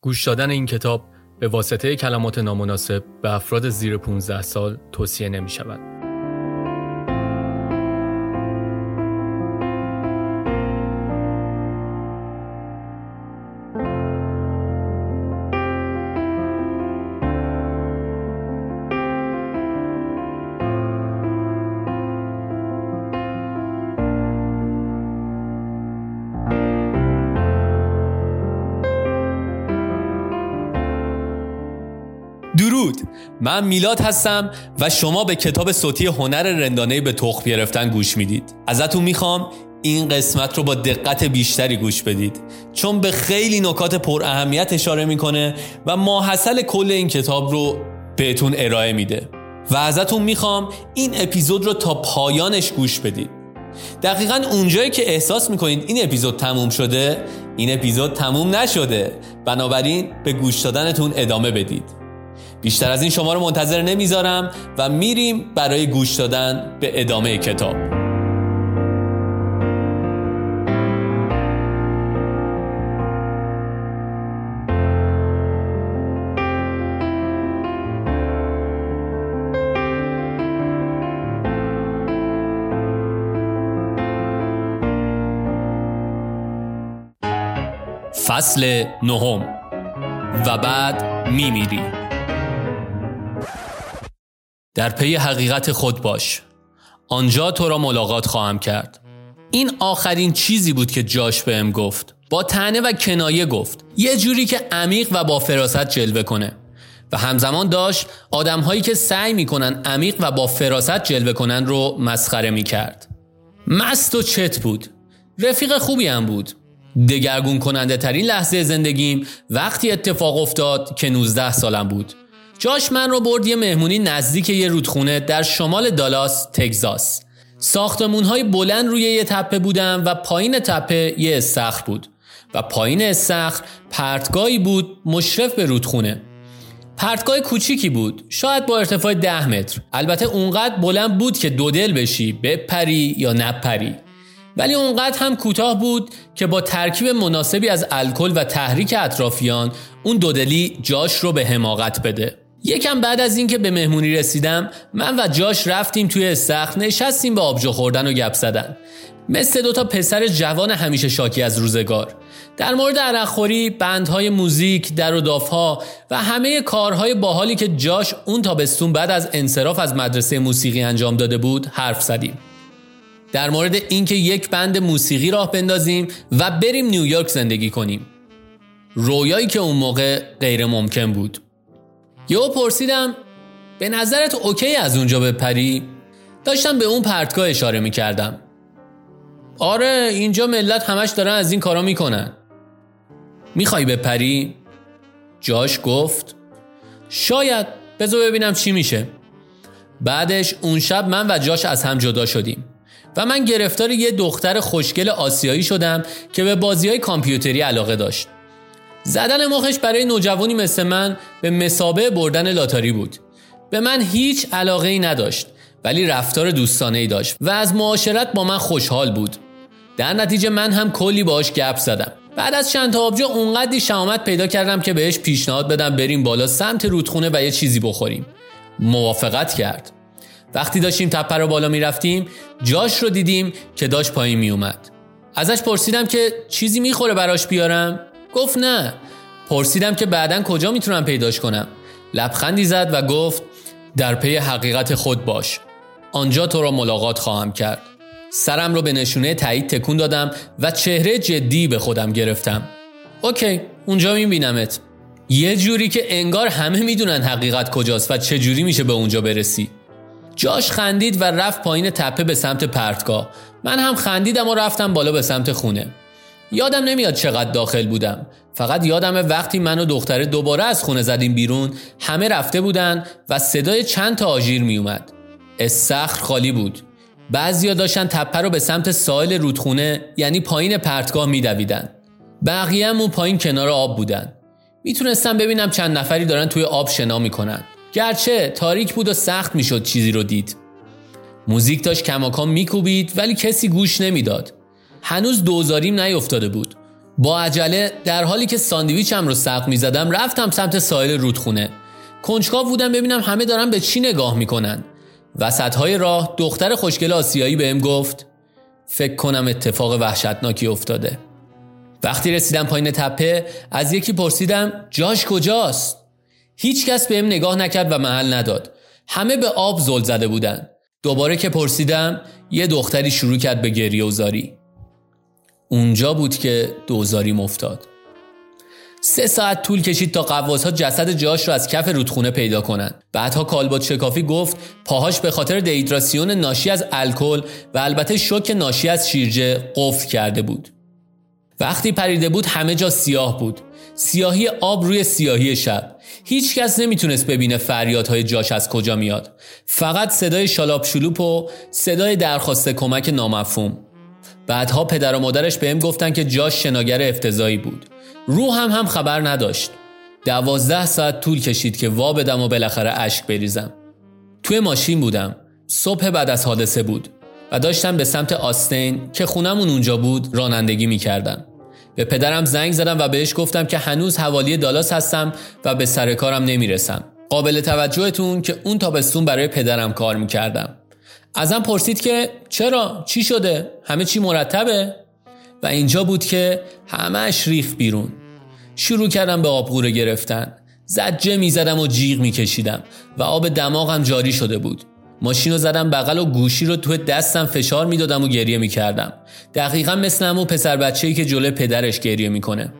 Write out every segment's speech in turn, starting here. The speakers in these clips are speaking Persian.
گوش دادن این کتاب به واسطه کلمات نامناسب به افراد زیر 15 سال توصیه نمی شود. من میلاد هستم و شما به کتاب صوتی هنر رندانه به تخم گرفتن گوش می‌دید. ازتون می‌خوام این قسمت رو با دقت بیشتری گوش بدید. چون به خیلی نکات پر اهمیت اشاره می‌کنه و ماحصل کل این کتاب رو بهتون ارائه میده. و ازتون می‌خوام این اپیزود رو تا پایانش گوش بدید. دقیقا اونجایی که احساس می‌کنید این اپیزود تموم شده این اپیزود تموم نشده. بنابراین به گوش دادنتون ادامه بدید. بیشتر از این شما رو منتظر نمی‌ذارم و میریم برای گوش دادن به ادامه کتاب. فصل نهم. و بعد میمیری در پی حقیقت خود باش. آنجا تو را ملاقات خواهم کرد. این آخرین چیزی بود که جاش بهم گفت. با تنه و کنایه گفت. یه جوری که عمیق و با فراست جلوه کنه. و همزمان داشت آدمهایی که سعی می‌کنن عمیق و با فراست جلوه کنن رو مسخره می‌کرد. مست و چت بود. رفیق خوبی هم بود. دگرگون کننده ترین لحظه زندگیم وقتی اتفاق افتاد که 19 سالم بود. جاش من رو برد یه مهمونی نزدیک یه رودخونه در شمال دالاس تگزاس. ساختمون های بلند روی یه تپه بودن و پایین تپه یه استخر بود. و پایین استخر پرتگاهی بود مشرف به رودخونه. پرتگاه کوچیکی بود شاید با ارتفاع ده متر. البته اونقدر بلند بود که دو دل بشی بپری یا نپری. ولی اونقدر هم کوتاه بود که با ترکیب مناسبی از الکل و تحریک اطرافیان اون دودلی جاش رو به حماقت بده. یکم بعد از اینکه به مهمونی رسیدم من و جاش رفتیم توی استخر نشستیم به آبجو خوردن و گپ زدن مثل دوتا پسر جوان همیشه شاکی از روزگار در مورد عرقخوری، بندهای موزیک، در و دافها و همه کارهای باحالی که جاش اون تابستون بعد از انصراف از مدرسه موسیقی انجام داده بود حرف زدیم. در مورد اینکه یک بند موسیقی راه بندازیم و بریم نیویورک زندگی کنیم. رویایی که اون موقع غیر ممکن بود. یهو پرسیدم به نظرت اوکی از اونجا بپری؟ داشتم به اون پرتگاه اشاره می‌کردم آره اینجا ملت همش دارن از این کارا می‌کنن می‌خوای بپری؟ جاش گفت شاید بذار ببینم چی میشه بعدش اون شب من و جاش از هم جدا شدیم و من گرفتار یه دختر خوشگل آسیایی شدم که به بازی های کامپیوتری علاقه داشت زدن مخش برای نوجوانی مثل من به مسابه بردن لاتاری بود. به من هیچ علاقه ای نداشت ولی رفتار دوستانه ای داشت و از معاشرت با من خوشحال بود. در نتیجه من هم کلی باش گپ زدم. بعد از چند تا آبجو اونقدری شهامت پیدا کردم که بهش پیشنهاد بدم بریم بالا سمت رودخونه و یه چیزی بخوریم. موافقت کرد. وقتی داشتیم تپه رو بالا می‌رفتیم جاش رو دیدیم که داشت پایین میومد ازش پرسیدم که چیزی می‌خوره براش بیارم؟ گفت نه. پرسیدم که بعدا کجا می‌تونم پیداش کنم. لبخندی زد و گفت در پی حقیقت خود باش. آنجا تو را ملاقات خواهم کرد. سرم رو به نشونه تایید تکون دادم و چهره جدی به خودم گرفتم. اوکی اونجا میبینمت. یه جوری که انگار همه می‌دونن حقیقت کجاست و چه جوری میشه به اونجا برسی. جاش خندید و رفت پایین تپه به سمت پرتگاه. من هم خندیدم و رفتم بالا به سمت خونه. یادم نمیاد چقدر داخل بودم. فقط یادم وقتی من و دختره دوباره از خونه زدیم بیرون همه رفته بودن و صدای چند تا آژیر میومد. استخر خالی بود. بعضیا داشتن تپه رو به سمت ساحل رودخونه یعنی پایین پرتگاه میدویدن. بقیه اون پایین کنار آب بودن. می‌تونستم ببینم چند نفری دارن توی آب شنا می‌کنن. گرچه تاریک بود و سخت می‌شد چیزی رو دید. موزیک داشت کماکان میکوبید ولی کسی گوش نمی‌داد. هنوز دوزاریم نیفتاده بود. با عجله در حالی که ساندویچم رو سقف می‌زدم رفتم سمت ساحل رودخونه. کنجکاو بودم ببینم همه دارن به چی نگاه می‌کنن. وسط های راه دختر خوشگل آسیایی بهم گفت فکر کنم اتفاق وحشتناکی افتاده. وقتی رسیدم پایین تپه از یکی پرسیدم جاش کجاست؟ هیچ کس بهم نگاه نکرد و محل نداد. همه به آب زل زده بودن. دوباره که پرسیدم یه دختری شروع کرد به گریه و زاری. اونجا بود که دوزاری افتاد سه ساعت طول کشید تا قواس ها جسد جاش رو از کف رودخونه پیدا کنند. بعدها کالبات شکافی گفت پاهاش به خاطر دیدراسیون ناشی از الکل و البته شوک ناشی از شیرجه قفل کرده بود. وقتی پریده بود همه جا سیاه بود. سیاهی آب روی سیاهی شب. هیچ کس نمی‌تونست ببینه فریادهای جاش از کجا میاد. فقط صدای شالاپ شلوپ و صدای درخواست کمک نامفهوم. بعدها پدر و مادرش بهم گفتن که جاش شناگر افتضایی بود. رو هم هم خبر نداشت. دوازده ساعت طول کشید که وا بدم و بالاخره اشک بریزم. توی ماشین بودم. صبح بعد از حادثه بود و داشتم به سمت آستین که خونمون اونجا بود رانندگی می‌کردم. به پدرم زنگ زدم و بهش گفتم که هنوز حوالی دالاس هستم و به سر کارم نمی‌رسم. قابل توجهتون که اون تابستون برای پدرم کار می‌کردم. ازم پرسید که چرا؟ چی شده؟ همه چی مرتبه؟ و اینجا بود که همش ریخ بیرون. شروع کردم به آبغوره گرفتن. زجه می‌زدم و جیغ میکشیدم و آب دماغم جاری شده بود. ماشین رو زدم بغل و گوشی رو تو دستم فشار می‌دادم و گریه می‌کردم. دقیقا مثل همون پسر بچه ای که جلوی پدرش گریه می‌کنه.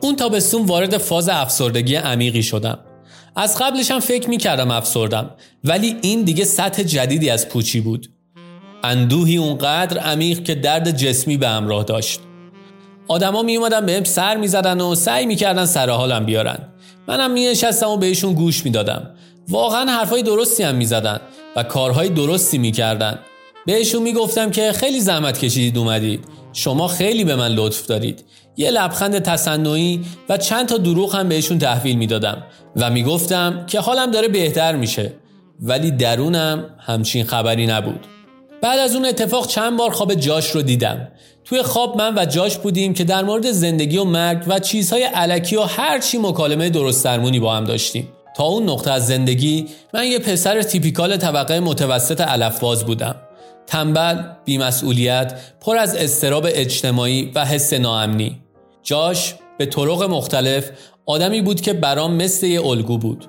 اون تابستون وارد فاز افسردگی عمیقی شدم. از قبلشم فکر می‌کردم افسردم ولی این دیگه سطح جدیدی از پوچی بود. اندوهی اونقدر عمیق که درد جسمی به همراه داشت. آدما می اومدن بهم سر می‌زدن و سعی می‌کردن سر حالم بیارن. منم می نشستم و بهشون گوش می‌دادم. واقعا حرفای درستی هم می‌زدن و کارهای درستی می‌کردن. بهشون می‌گفتم که خیلی زحمت کشیدید اومدید. شما خیلی به من لطف دارید. یه لبخند تصنعی و چند تا دروغ هم بهشون تحویل می‌دادم و می‌گفتم که حالم داره بهتر میشه ولی درونم همچین خبری نبود. بعد از اون اتفاق چند بار خواب جاش رو دیدم. توی خواب من و جاش بودیم که در مورد زندگی و مرگ و چیزهای علکی و هر چی مکالمه درست درمونی با هم داشتیم. تا اون نقطه از زندگی من یه پسر تیپیکال طبقه متوسط علفباز بودم. تنبل، بیمسئولیت، پر از استراب اجتماعی و حس ناامنی. جاش به طرق مختلف آدمی بود که برام مثل یه الگو بود.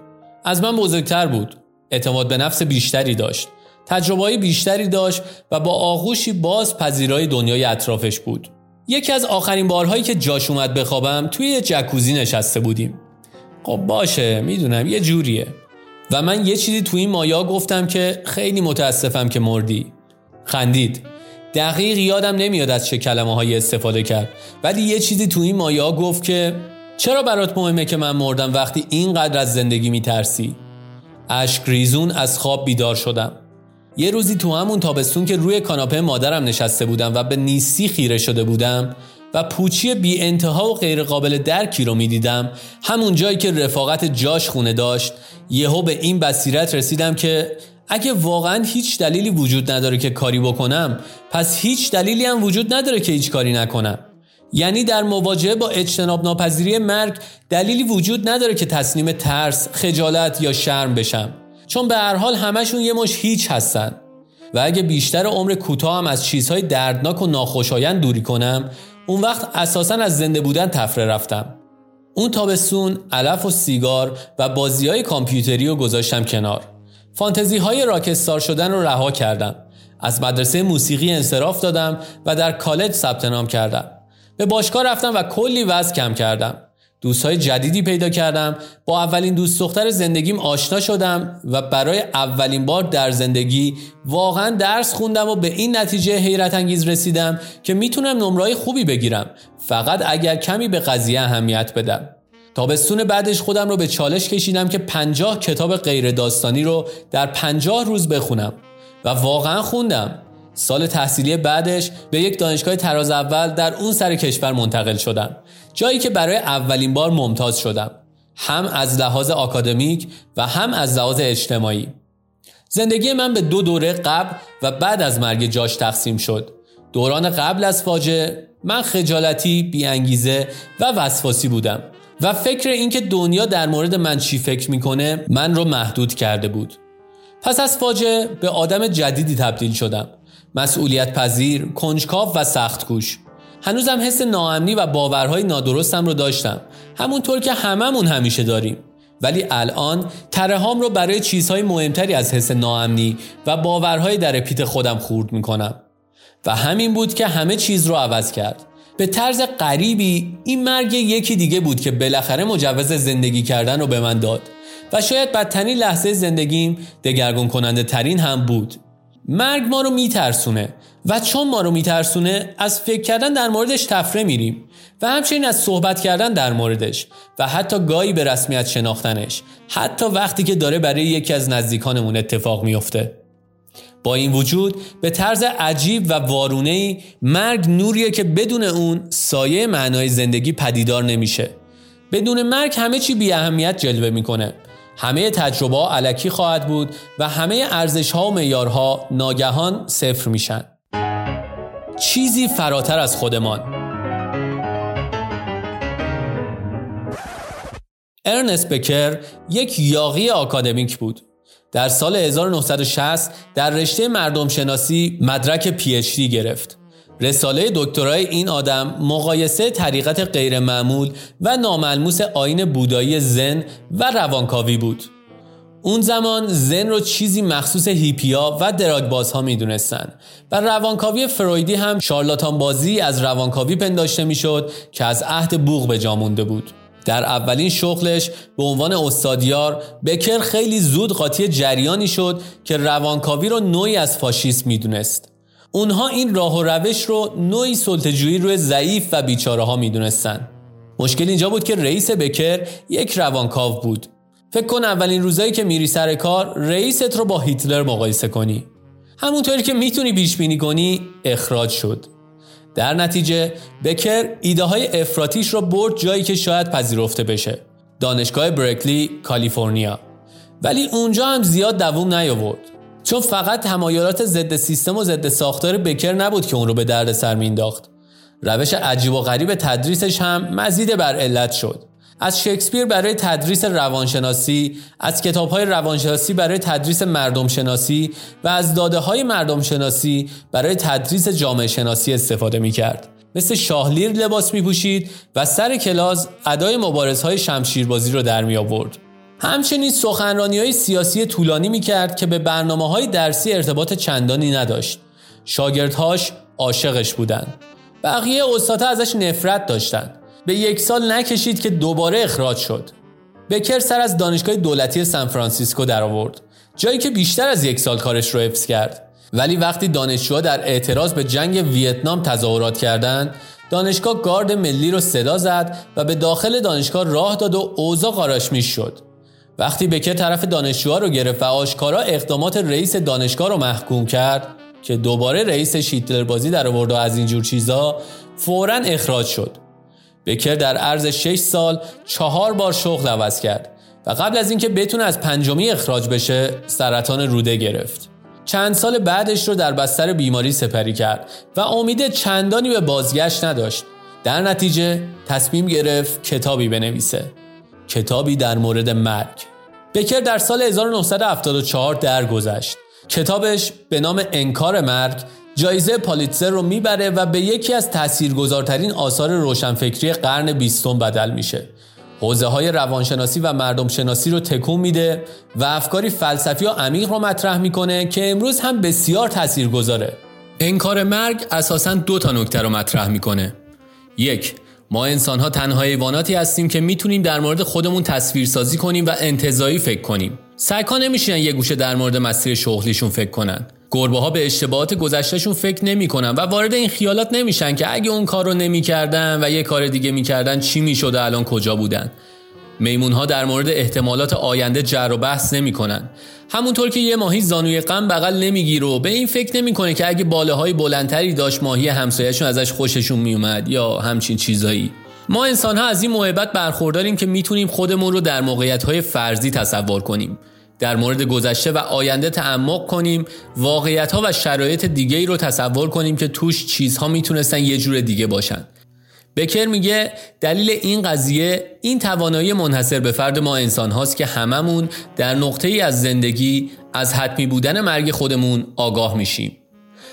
از من بزرگتر بود. اعتماد به نفس بیشتری داشت. تجربه بیشتری داشت و با آغوشی باز پذیرای دنیای اطرافش بود. یکی از آخرین بارهایی که جاش اومد بخوابم توی یه جکوزی نشسته بودیم. خب باشه می‌دونم یه جوریه. و من یه چیزی توی این مایا گفتم که خیلی متاسفم که مردی. خندید. دقیق یادم نمیاد از چه کلمه های استفاده کرد. ولی یه چیزی توی این مایا گفت که چرا برات مهمه که من مردم وقتی اینقدر از زندگی میترسی؟ اشک ریزون از خواب بیدار شدم. یه روزی تو همون تابستون که روی کاناپه مادرم نشسته بودم و به نیستی خیره شده بودم و پوچی بی انتها و غیر قابل درکی رو می‌دیدم همون جایی که رفاقت جاش خونه داشت یهو به این بصیرت رسیدم که اگه واقعا هیچ دلیلی وجود نداره که کاری بکنم پس هیچ دلیلی هم وجود نداره که هیچ کاری نکنم. یعنی در مواجهه با اجتناب ناپذیری مرگ دلیلی وجود نداره که تصمیم ترس، خجالت یا شرم بشم. چون به هر حال همشون یه مش هیچ هستن. و اگه بیشتر عمر کوتاه هم از چیزهای دردناک و ناخوشایند دوری کنم اون وقت اساسا از زنده بودن تفره رفتم. اون تابستون علف و سیگار و بازی های کامپیوتری رو گذاشتم کنار. فانتزی های راکستار شدن رو رها کردم. از مدرسه موسیقی انصراف دادم و در کالج ثبت نام کردم. به باشگاه رفتم و کلی وزن کم کردم. دوستهای جدیدی پیدا کردم. با اولین دوست دختر زندگیم آشنا شدم و برای اولین بار در زندگی واقعا درس خوندم و به این نتیجه حیرت انگیز رسیدم که می‌تونم نمرای خوبی بگیرم. فقط اگر کمی به قضیه اهمیت بدم. تابستون بعدش خودم رو به چالش کشیدم که پنجاه کتاب غیر داستانی رو در پنجاه روز بخونم. و واقعا خوندم. سال تحصیلی بعدش به یک دانشگاه تراز اول در اون سر کشور منتقل شدم. جایی که برای اولین بار ممتاز شدم. هم از لحاظ آکادمیک و هم از لحاظ اجتماعی. زندگی من به دو دوره قبل و بعد از مرگ جاش تقسیم شد. دوران قبل از فاجعه من خجالتی، بیانگیزه و وسواسی بودم. و فکر اینکه دنیا در مورد من چی فکر می‌کنه من رو محدود کرده بود. پس از فاجعه به آدم جدیدی تبدیل شدم. مسئولیت پذیر، کنجکاو و سخت کوش. هنوزم حس ناامنی و باورهای نادرستم رو داشتم. همونطور که هممون همیشه داریم. ولی الان ترهام رو برای چیزهای مهمتری از حس ناامنی و باورهای در پیت خودم خورد می‌کنم. و همین بود که همه چیز رو عوض کرد. به طرز غریبی این مرگ یکی دیگه بود که بالاخره مجوز زندگی کردن رو به من داد و شاید بدترین لحظه زندگیم دگرگون کننده ترین هم بود. مرگ ما رو میترسونه و چون ما رو میترسونه از فکر کردن در موردش تفره میریم و همچنین از صحبت کردن در موردش و حتی گاهی به رسمیت شناختنش حتی وقتی که داره برای یکی از نزدیکانمون اتفاق میفته. با این وجود به طرز عجیب و وارونه مرگ نوریه که بدون اون سایه معنای زندگی پدیدار نمیشه. بدون مرگ همه چی بی اهمیت جلوه می‌کنه. همه تجربه ها علکی خواهد بود و همه ارزش ها و میارها ناگهان صفر میشن. چیزی فراتر از خودمان. ارنست بکر یک یاقی آکادمیک بود. در سال 1960 در رشته مردم شناسی مدرک پی گرفت. رساله دکترای این آدم مقایسه طریقت غیرمعمول و ناملموس آین بودایی زن و روانکاوی بود. اون زمان زن رو چیزی مخصوص هیپیا و دراگبازها می‌دونستن و روانکاوی فرویدی هم شارلاتان بازی از روانکاوی پنداشته می‌شد که از عهد بوغ به جا مونده بود. در اولین شغلش به عنوان استادیار بکر خیلی زود قاطی جریانی شد که روانکاوی رو نوعی از فاشیسم می‌دونست. اونها این راه و روش رو نوعی سلطجویی روی ضعیف و بیچاره ها می‌دونستن. مشکل اینجا بود که رئیس بکر یک روانکاو بود. فکر کن اولین روزایی که میری سر کار رئیست رو با هیتلر مقایسه کنی. همونطوری که می‌تونی پیش بینی کنی اخراج شد. در نتیجه بکر ایده های افراتیش رو برد جایی که شاید پذیرفته بشه. دانشگاه برکلی کالیفرنیا. ولی اونجا هم زیاد دووم نیاورد. چون فقط تمایلات ضد سیستم و ضد ساختار بکر نبود که اون رو به درد سر مینداخت روش عجیب و غریب تدریسش هم مزید بر علت شد. از شکسپیر برای تدریس روانشناسی، از کتابهای روانشناسی برای تدریس مردم شناسی و از داده های مردم شناسی برای تدریس جامعه شناسی استفاده می کرد. مثل شاهلیر لباس می پوشید و سر کلاس ادای مبارزهای شمشیربازی رو در می آورد. همچنین سخنرانی های سیاسی طولانی می کرد که به برنامه های درسی ارتباط چندانی نداشت. شاگردهاش عاشقش بودند. بقیه استادها ازش نفرت داشتند. به یک سال نکشید که دوباره اخراج شد. بکر سر از دانشگاه دولتی سان فرانسیسکو در آورد. جایی که بیشتر از یک سال کارش رو حفظ کرد. ولی وقتی دانشجوها در اعتراض به جنگ ویتنام تظاهرات کردند، دانشگاه گارد ملی رو صدا زد و به داخل دانشگاه راه داد و اوضاع قاراشمیش شد. وقتی بکر طرف دانشجوها رو گرفت و آشکارا اقدامات رئیس دانشگاه رو محکوم کرد که دوباره رئیس شیتلر بازی در آورد و از اینجور چیزا فورا اخراج شد. بکر در عرض 6 سال چهار بار شغل عوض کرد و قبل از اینکه بتونه از پنجمی اخراج بشه سرطان روده گرفت. چند سال بعدش رو در بستر بیماری سپری کرد و امید چندانی به بازگشت نداشت. در نتیجه تصمیم گرفت کتابی بنویسه. کتابی در مورد مرگ. بکر در سال 1974 درگذشت. کتابش به نام انکار مرگ جایزه پالیتزر رو می‌بره و به یکی از تاثیرگذارترین آثار روشنفکری قرن بیستم بدل میشه. حوزه های روانشناسی و مردم شناسی رو تکون میده و افکاری فلسفی و عمیق رو مطرح می‌کنه که امروز هم بسیار تاثیرگذاره. انکار مرگ اساسا دو تا نکته رو مطرح می‌کنه. یک ما انسان ها تنها حیواناتی هستیم که می‌تونیم در مورد خودمون تصویرسازی کنیم و انتظایی فکر کنیم. سعی نمیشینن یه گوشه در مورد مسیر شغلیشون فکر کنن. گربه ها به اشتباهات گذشتهشون فکر نمی‌کنن و وارد این خیالات نمیشن که اگه اون کار رو نمی‌کردن و یه کار دیگه می‌کردن چی می‌شد و الان کجا بودن. میمون ها در مورد احتمالات آینده جر و بحث نمی‌کنن. همونطور که یه ماهی زانوی غم بغل نمی‌گیره و به این فکر نمی‌کنه که اگه باله های بلندتری داشت ماهی همسایهشون ازش خوششون میومد یا همچین چیزایی. ما انسان ها از این محبت برخورداریم که می‌تونیم خودمون رو در موقعیت های فرضی تصور کنیم. در مورد گذشته و آینده تعمق کنیم واقعیت ها و شرایط دیگه ای رو تصور کنیم که توش چیزها می‌تونستن یه جور دیگه باشن. بکر میگه دلیل این قضیه این توانایی منحصر به فرد ما انسان هاست که هممون در نقطه ای از زندگی از حتمی بودن مرگ خودمون آگاه میشیم.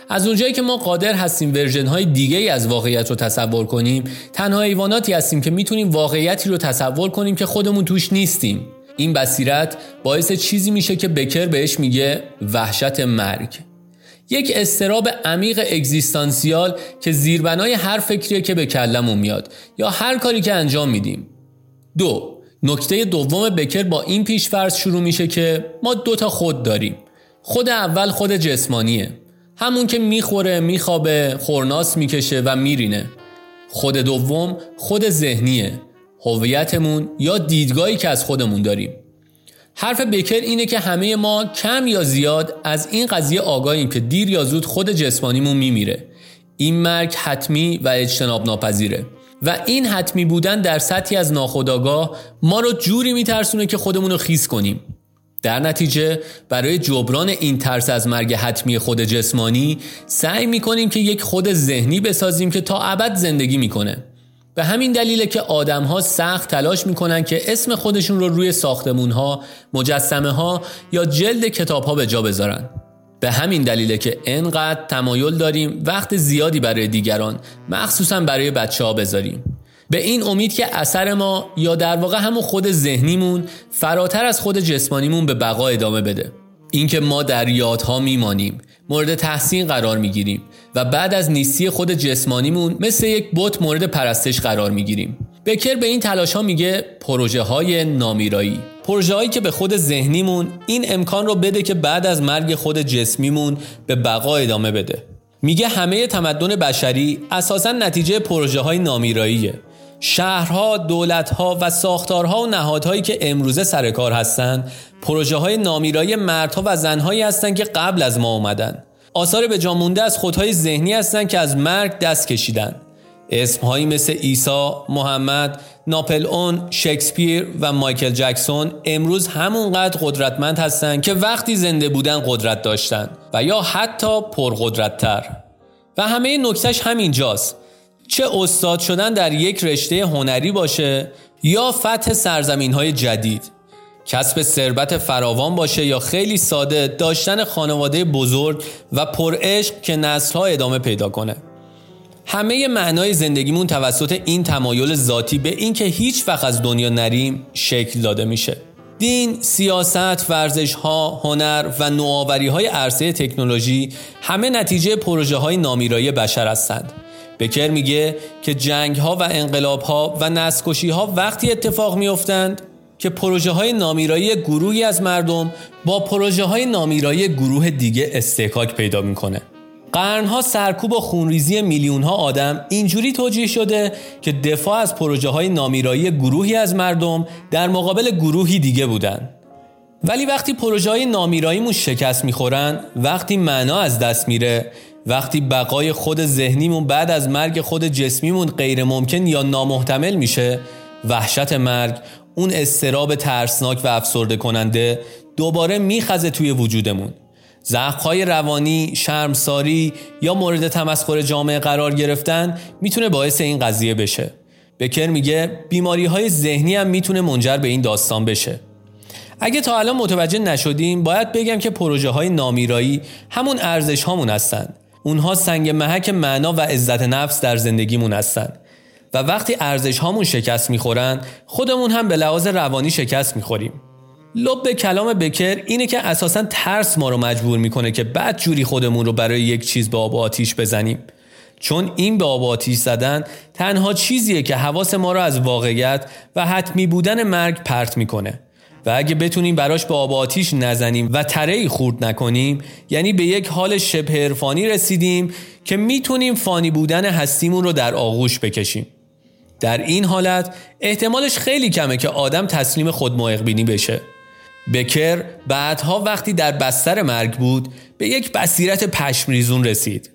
از اونجایی که ما قادر هستیم ورژن های دیگه ای از واقعیت رو تصور کنیم تنها حیواناتی هستیم که می‌تونیم واقعیتی رو تصور کنیم که خودمون توش نیستیم. این بصیرت باعث چیزی میشه که بکر بهش میگه وحشت مرگ. یک استراب عمیق اگزیستانسیال که زیربنای هر فکریه که به کلمون میاد یا هر کاری که انجام میدیم. دو نکته دوم بکر با این پیشفرض شروع میشه که ما دو تا خود داریم. خود اول خود جسمانیه. همون که می‌خوره میخوابه خورناس می‌کشه و میرینه. خود دوم خود ذهنیه. هویتمون یا دیدگاهی که از خودمون داریم. حرف بکر اینه که همه ما کم یا زیاد از این قضیه آگاهیم که دیر یا زود خود جسمانیمون میمیره. این مرگ حتمی و اجتناب ناپذیره و این حتمی بودن در سطحی از ناخودآگاه ما رو جوری میترسونه که خودمون رو خیس کنیم. در نتیجه برای جبران این ترس از مرگ حتمی خود جسمانی سعی می‌کنیم که یک خود ذهنی بسازیم که تا ابد زندگی می‌کنه. به همین دلیله که آدم ها سخت تلاش می‌کنن که اسم خودشون رو روی ساختمون ها، مجسمه ها یا جلد کتاب ها به جا بذارن. به همین دلیله که انقدر تمایل داریم وقت زیادی برای دیگران مخصوصا برای بچه ها بذاریم. به این امید که اثر ما یا در واقع همون خود ذهنیمون فراتر از خود جسمانیمون به بقا ادامه بده. اینکه ما در یادها میمانیم مورد تحسین قرار می‌گیریم و بعد از نیستی خود جسمانیمون مثل یک بت مورد پرستش قرار می‌گیریم. بکر به این تلاش ها میگه پروژه های نامیرایی. پروژه هایی که به خود ذهنیمون این امکان رو بده که بعد از مرگ خود جسمیمون به بقا ادامه بده. میگه همه تمدن بشری اساسا نتیجه پروژه های نامیراییه. شهرها، دولتها و ساختارها و نهادهایی که امروزه سر کار هستند پروژه های نامیرایی مردها و زنهایی هستند که قبل از ما اومدن. آثار به جا مونده از خودهای ذهنی هستند که از مرگ دست کشیدن. اسمهایی مثل عیسی، محمد، ناپل اون، شکسپیر و مایکل جکسون امروز همونقدر قدرتمند هستند که وقتی زنده بودن قدرت داشتن و یا حتی پرقدرتتر. و همه نکتش همینجاست. چه استاد شدن در یک رشته هنری باشه یا فتح سرزمین های جدید. کسب ثروت فراوان باشه یا خیلی ساده داشتن خانواده بزرگ و پرعشق که نسلها ادامه پیدا کنه. همه معنای زندگیمون توسط این تمایل ذاتی به اینکه هیچ وقت از دنیا نریم شکل داده میشه. دین، سیاست، ورزش ها، هنر و نوآوری های عرصه تکنولوژی همه نتیجه پروژه های نامیرایی بشر هستند. بکر میگه که جنگ ها و انقلاب ها و نسکشی ها وقتی اتفاق میافتند که پروژه های نامیرایی گروهی از مردم با پروژه های نامیرایی گروه دیگه استحکاک پیدا می‌کنه. قرنها سرکوب و خونریزی میلیون ها آدم اینجوری توجیه شده که دفاع از پروژه های نامیرایی گروهی از مردم در مقابل گروهی دیگه بودن. ولی وقتی پروژه های نامیراییمون شکست می‌خورن وقتی معنا از دست میره وقتی بقای خود ذهنیمون بعد از مرگ خود جسمیمون غیر ممکن یا نامحتمل میشه وحشت مرگ اون استراب ترسناک و افسرده کننده دوباره میخزه توی وجودمون زخمهای روانی، شرمساری یا مورد تمسخر جامعه قرار گرفتن می‌تونه باعث این قضیه بشه. بکر میگه بیماری های ذهنی هم می‌تونه منجر به این داستان بشه. اگه تا الان متوجه نشدیم باید بگم که پروژه های نامیرایی همون ارزش هامون هستن. اونها سنگ محک معنا و عزت نفس در زندگیمون هستن. و وقتی ارزش هامون شکست می‌خورن خودمون هم به لحاظ روانی شکست می‌خوریم. لب کلام بکر اینه که اساسا ترس ما رو مجبور می‌کنه که بعد جوری خودمون رو برای یک چیز به آب و آتیش بزنیم. چون این به آب و آتیش زدن تنها چیزیه که حواس ما رو از واقعیت و حتمی بودن مرگ پرت می‌کنه. و اگه بتونیم براش به آب آتیش نزنیم و تره خورد نکنیم یعنی به یک حال شبه عرفانی رسیدیم که می‌تونیم فانی بودن هستیمون رو در آغوش بکشیم. در این حالت احتمالش خیلی کمه که آدم تسلیم خود بینی بشه. بکر بعدها وقتی در بستر مرگ بود به یک بصیرت پشمریزون رسید.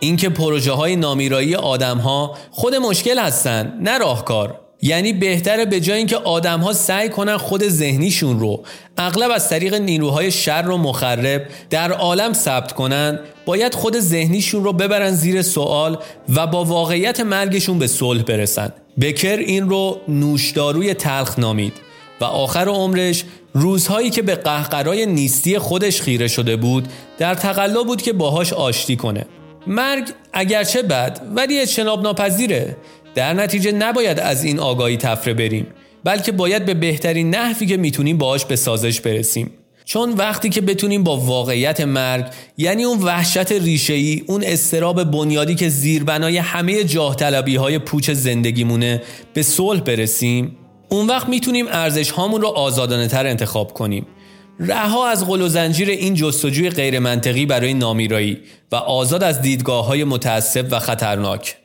اینکه پروژه های نامیرایی آدم ها خود مشکل هستند نه راهکار. یعنی بهتره به جای اینکه آدمها سعی کنن خود ذهنیشون رو اغلب از طریق نیروهای شر و مخرب در عالم ثبت کنن باید خود ذهنیشون رو ببرن زیر سوال و با واقعیت مرگشون به صلح برسن. بکر این رو نوشداروی تلخ نامید و آخر عمرش روزهایی که به قهقرای نیستی خودش خیره شده بود در تقلا بود که باهاش آشتی کنه. مرگ اگرچه بد ولی اجتناب ناپذیره در نتیجه نباید از این آگاهی تفره بریم بلکه باید به بهترین نحوی که می‌تونیم باهاش به سازش برسیم. چون وقتی که بتونیم با واقعیت مرگ یعنی اون وحشت ریشه‌ای اون استراب بنیادی که زیربنای همه جاه طلبی های پوچ زندگیمونه به صلح برسیم اون وقت می‌تونیم ارزش هامون رو آزادانه تر انتخاب کنیم. رها از قل و زنجیر این جستجوی غیر منطقی برای نامیرایی و آزاد از دیدگاه های متعصب و خطرناک.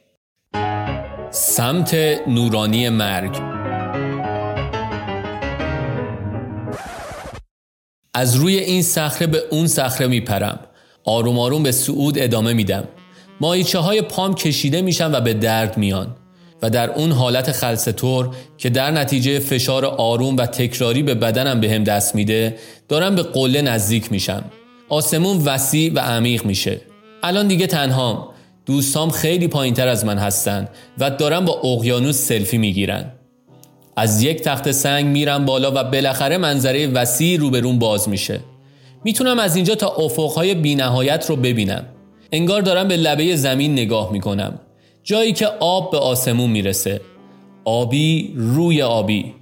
سمت نورانی مرگ. از روی این صخره به اون صخره میپرم. آروم آروم به سعود ادامه میدم. مایچه های پام کشیده میشن و به درد میان. و در اون حالت خلصتور که در نتیجه فشار آروم و تکراری به بدنم به هم دست میده دارم به قله نزدیک میشم. آسمون وسیع و عمیق میشه. الان دیگه تنهام. دوستام خیلی پایین تر از من هستن و دارم با اقیانوس سلفی می‌گیرن. از یک تخت سنگ میرم بالا و بالاخره منظره وسیع روبرون باز میشه. می‌تونم از اینجا تا افقهای بینهایت رو ببینم. انگار دارم به لبه زمین نگاه می‌کنم. جایی که آب به آسمون می‌رسه. آبی روی آبی.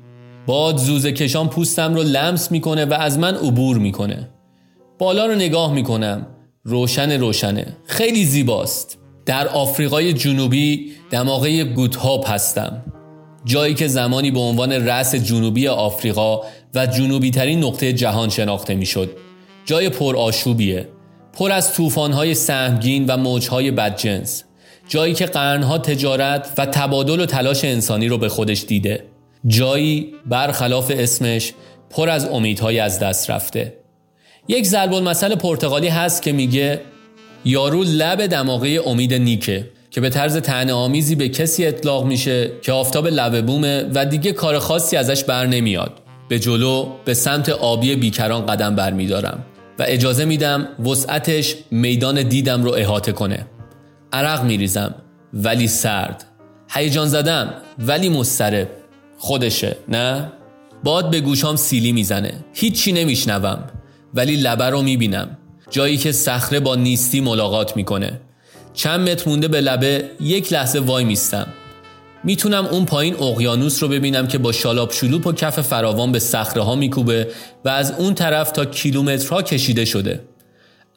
باد زوزه کشان پوستم رو لمس می‌کنه و از من عبور می‌کنه. بالا رو نگاه می‌کنم. روشن روشنه. خیلی زیباست. در آفریقای جنوبی دماغه گوتهاپ هستم. جایی که زمانی به عنوان رأس جنوبی آفریقا و جنوبی ترین نقطه جهان شناخته می‌شد. جای پر آشوبیه پر از طوفان‌های سهمگین و موجهای بدجنس. جایی که قرنها تجارت و تبادل و تلاش انسانی رو به خودش دیده. جایی برخلاف اسمش پر از امیدهای از دست رفته. یک ضرب المثل پرتغالی هست که میگه یارو لب دماغه امید نیکه که به طرز تنه آمیزی به کسی اطلاق میشه که آفتاب لبه بومه و دیگه کار خاصی ازش بر نمیاد. به جلو به سمت آبی بیکران قدم برمیدارم و اجازه میدم وسعتش میدان دیدم رو احاطه کنه. عرق میریزم ولی سرد. هیجان زدم ولی مسترب خودشه نه؟ باد به گوشام سیلی می‌زنه. هیچی نمیشنوم ولی لبه رو می‌بینم. جایی که صخره با نیستی ملاقات می‌کنه. چند متر مونده به لبه یک لحظه وای میستم. می‌تونم اون پایین اقیانوس رو ببینم که با شالاب شلوپ و کف فراوان به صخره ها میکوبه و از اون طرف تا کیلومترها کشیده شده.